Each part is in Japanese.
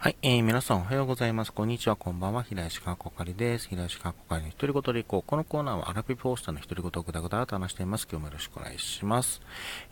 はい、えー、皆さんおはようございます。こんにちは、こんばんは。平石川こかりです。平石川こかりの独り言でいこう。このコーナーはアラピポスターの独り言をぐだぐだと話しています。今日もよろしくお願いします。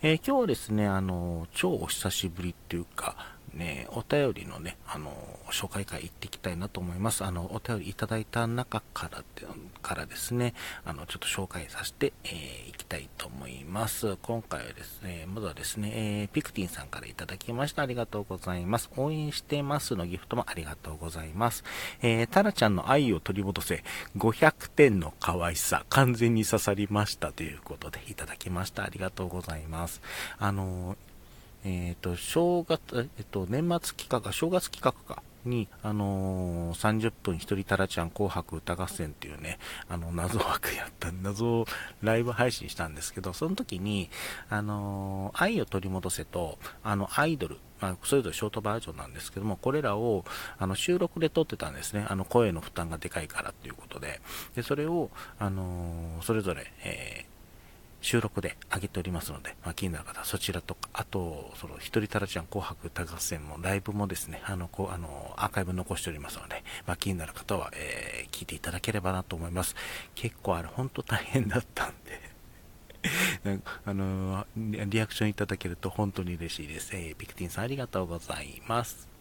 えー、今日はですね、あの、超お久しぶりっていうか、ね、お便りのね、あの、紹介会行っていきたいなと思います。あの、お便りいただいた中からで、からですね、あの、ちょっと紹介させて、えー、きたいと思います。今回はですね、まずはですね、えー、ピクティンさんからいただきました。ありがとうございます。応援してますのギフトもありがとうございます。えー、タラちゃんの愛を取り戻せ、500点の可愛さ、完全に刺さりましたということでいただきました。ありがとうございます。あのえっ、ー、と、正月、えっ、と、年末企画、正月企画か。に、あのー、30分一人タラちゃん紅白歌合戦っていうね、あの、謎枠やった、謎ライブ配信したんですけど、その時に、あのー、愛を取り戻せと、あの、アイドル、まあ、それぞれショートバージョンなんですけども、これらをあの収録で撮ってたんですね。あの声の負担がでかいからっていうことで。で、それを、あのー、それぞれ、えー収録で上げておりますので、まあ、気になる方はそちらとか、あと、その、一人たらちゃん紅白歌合戦もライブもですね、あの、こう、あの、アーカイブ残しておりますので、まあ、気になる方は、えー、聞いていただければなと思います。結構あれ、ほんと大変だったんで あのリアクションいただけると本当に嬉しいです。えー、ピクティンさんありがとうございます。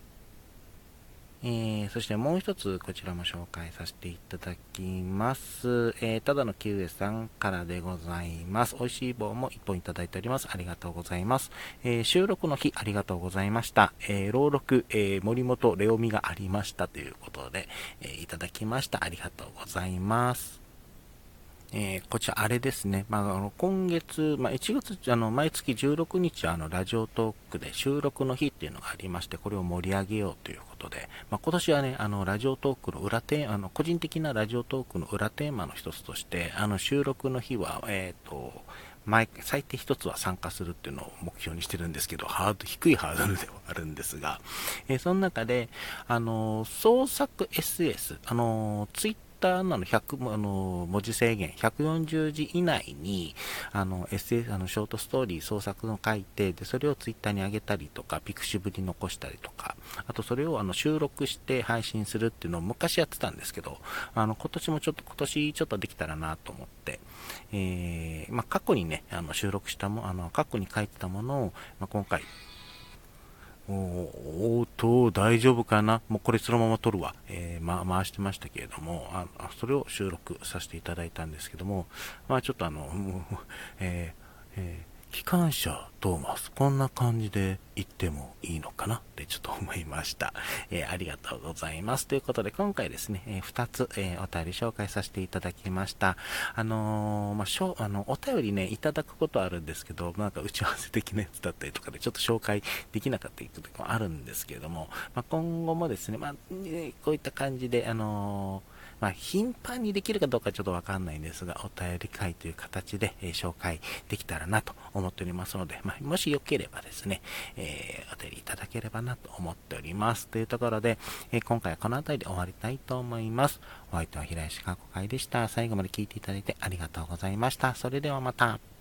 えー、そしてもう一つこちらも紹介させていただきます。えー、ただのキウエさんからでございます。美味しい棒も1本いただいております。ありがとうございます。えー、収録の日ありがとうございました。え朗読、え森本レオミがありましたということで、えいただきました。ありがとうございます。えー、こちら、あれですね、まあ、あの今月、まあ、1月、あの毎月16日あのラジオトークで収録の日っていうのがありまして、これを盛り上げようということで、まあ、今年はね、あのラジオトークの裏テーマ、あの個人的なラジオトークの裏テーマの一つとして、あの収録の日は、えっ、ー、と、毎最低1つは参加するっていうのを目標にしてるんですけど、ハード、低いハードルではあるんですが、えー、その中で、あの創作 SS、あのツイッターなの100あの文字制限140字以内にあの SS あのショートストーリー創作の書いてでそれをツイッターに上げたりとかピクシブに残したりとかあとそれをあの収録して配信するっていうのを昔やってたんですけどあの今年もちょっと今年ちょっとできたらなと思って、えー、まあ、過去にねあの収録したもあの過去に書いてたものを、まあ、今回おっと、大丈夫かなもうこれそのまま撮るわ。えー、ま、回してましたけれども、あそれを収録させていただいたんですけども、まあちょっとあの、えー、えー機関車トーマス、こんな感じで行ってもいいのかな？ってちょっと思いました。えー、ありがとうございます。ということで、今回ですね、えー、2つ、えー、お便り紹介させていただきました。あのまあ、しょあの、お便りね、いただくことあるんですけど、なんか打ち合わせ的なやつだったりとかで、ちょっと紹介できなかったりとかもあるんですけれども、まあ、今後もですね、まあ、こういった感じで、あのーまあ、頻繁にできるかどうかちょっとわかんないんですが、お便り会という形で、えー、紹介できたらなと思っておりますので、まあ、もしよければですね、えー、お便りいただければなと思っております。というところで、えー、今回はこの辺りで終わりたいと思います。お相手は平石加子会でした。最後まで聞いていただいてありがとうございました。それではまた。